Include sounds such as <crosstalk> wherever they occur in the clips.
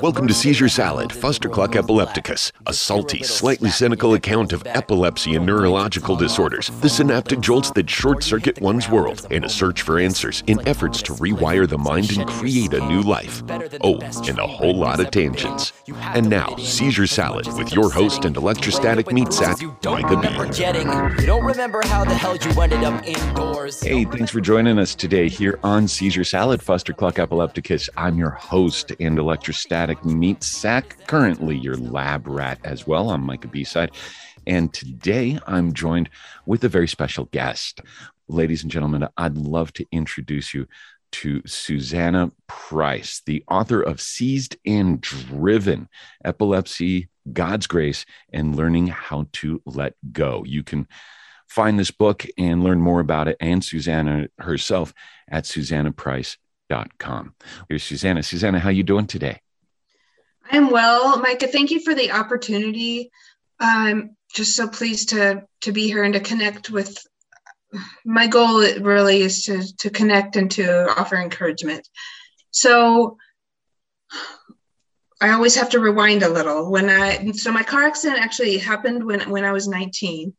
Welcome to Seizure Salad, Fustercluck epilepticus, a salty, slightly cynical account of epilepsy and neurological disorders, the synaptic jolts that short circuit one's world, and a search for answers in efforts to rewire the mind and create a new life. Oh, and a whole lot of tangents. And now, Seizure Salad with your host and electrostatic meat sack, Micah B. You don't remember how the hell you ended up indoors. Hey, thanks for joining us today here on Seizure Salad, Fustercluck epilepticus. I'm your host and electrostatic meat sack, currently your lab rat as well. I'm Micah B-side. And today I'm joined with a very special guest. Ladies and gentlemen, I'd love to introduce you to Susanna Price, the author of Seized and Driven Epilepsy, God's Grace, and Learning How to Let Go. You can find this book and learn more about it and Susanna herself at susannaprice.com. Here's Susanna. Susanna, how you doing today? I'm well, Micah. Thank you for the opportunity. I'm just so pleased to to be here and to connect with. My goal really is to to connect and to offer encouragement. So I always have to rewind a little when I so my car accident actually happened when when I was 19,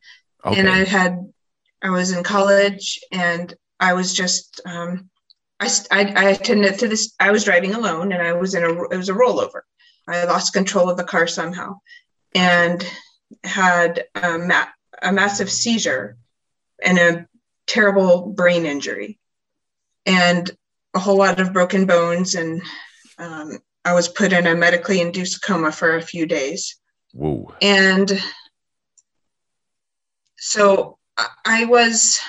okay. and I had I was in college and I was just um, I, I, I attended to this. I was driving alone and I was in a it was a rollover, I lost control of the car somehow and had a, ma- a massive seizure and a terrible brain injury and a whole lot of broken bones. And um, I was put in a medically induced coma for a few days. Whoa. And so I was,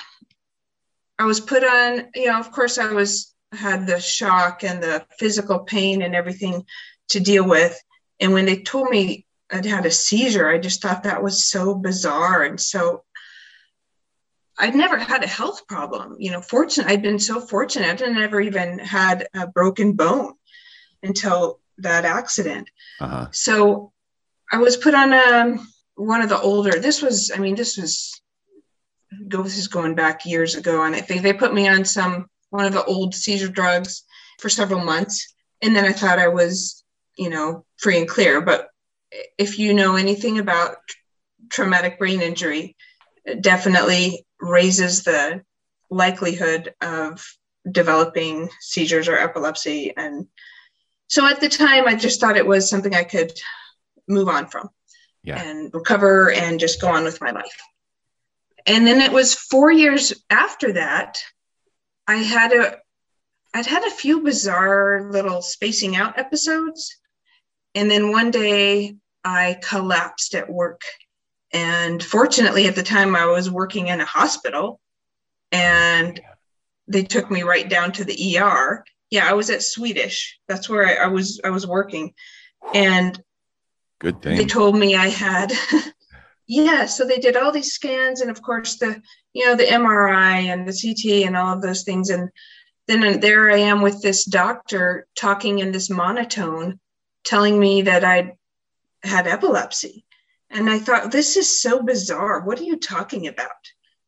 I was put on, you know, of course I was, had the shock and the physical pain and everything to deal with. And when they told me I'd had a seizure, I just thought that was so bizarre. And so I'd never had a health problem. You know, fortunate, I'd been so fortunate. I never even had a broken bone until that accident. Uh-huh. So I was put on a, um, one of the older, this was, I mean, this was, this is going back years ago. And I think they put me on some, one of the old seizure drugs for several months. And then I thought I was you know, free and clear. But if you know anything about traumatic brain injury, it definitely raises the likelihood of developing seizures or epilepsy. And so at the time, I just thought it was something I could move on from yeah. and recover and just go on with my life. And then it was four years after that, I had a I'd had a few bizarre little spacing out episodes and then one day I collapsed at work. And fortunately, at the time, I was working in a hospital and they took me right down to the ER. Yeah, I was at Swedish. That's where I, I was I was working. And good thing. They told me I had <laughs> yeah, so they did all these scans and of course the you know the MRI and the CT and all of those things and then there I am with this doctor talking in this monotone telling me that I had epilepsy. And I thought, this is so bizarre. What are you talking about?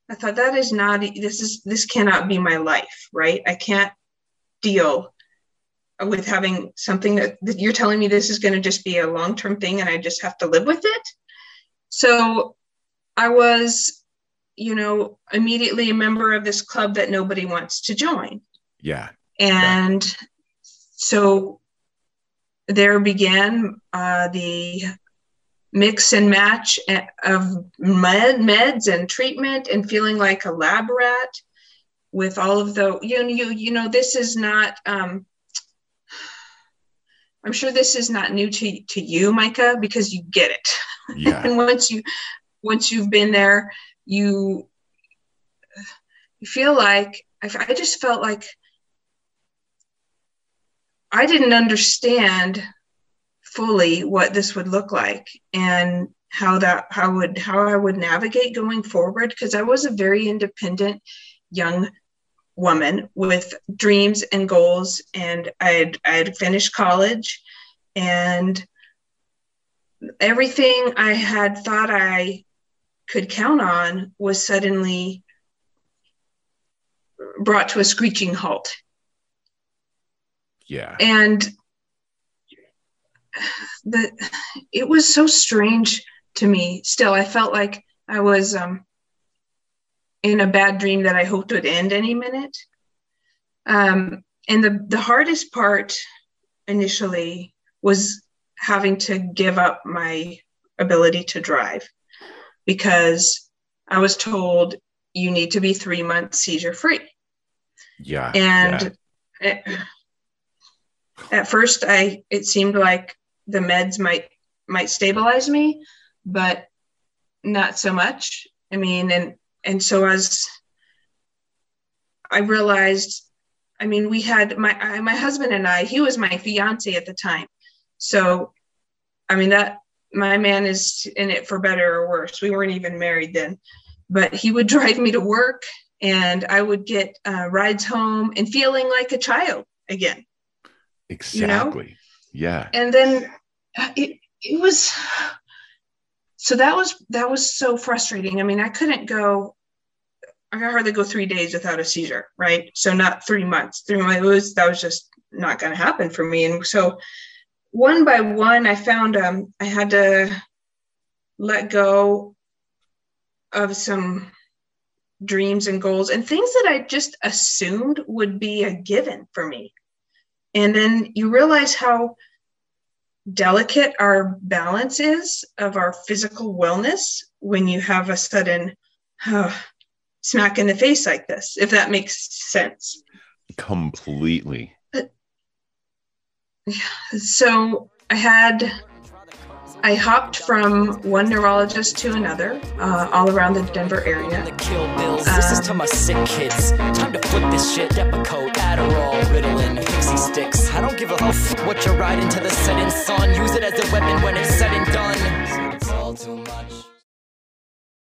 I thought that is not this is this cannot be my life, right? I can't deal with having something that, that you're telling me this is going to just be a long-term thing and I just have to live with it. So I was, you know, immediately a member of this club that nobody wants to join. Yeah. And yeah. so there began uh, the mix and match of med, meds and treatment and feeling like a lab rat with all of the you know you, you know this is not um, i'm sure this is not new to, to you micah because you get it <laughs> yeah. and once you once you've been there you you feel like I, I just felt like I didn't understand fully what this would look like and how that how would how I would navigate going forward because I was a very independent young woman with dreams and goals and I had I had finished college and everything I had thought I could count on was suddenly brought to a screeching halt yeah. And the it was so strange to me. Still, I felt like I was um, in a bad dream that I hoped would end any minute. Um, and the the hardest part initially was having to give up my ability to drive because I was told you need to be three months seizure free. Yeah. And yeah. It, at first I it seemed like the meds might might stabilize me, but not so much. I mean, and and so as I realized, I mean, we had my my husband and I. He was my fiance at the time, so I mean that my man is in it for better or worse. We weren't even married then, but he would <laughs> drive me to work, and I would get uh, rides home and feeling like a child again. Exactly. You know? Yeah. And then uh, it it was <sighs> so that was that was so frustrating. I mean, I couldn't go. I could hardly go three days without a seizure, right? So not three months. Three months was that was just not going to happen for me. And so one by one, I found um, I had to let go of some dreams and goals and things that I just assumed would be a given for me. And then you realize how delicate our balance is of our physical wellness when you have a sudden uh, smack in the face like this, if that makes sense. Completely. So I had I hopped from one neurologist to another, uh, all around the Denver area. This is to my sick kids. Time to flip this shit. Depakote, Adderall, Ritalin, Pixy Stix. I don't give a f- what you're riding to the setting sun. Use it as a weapon when it's set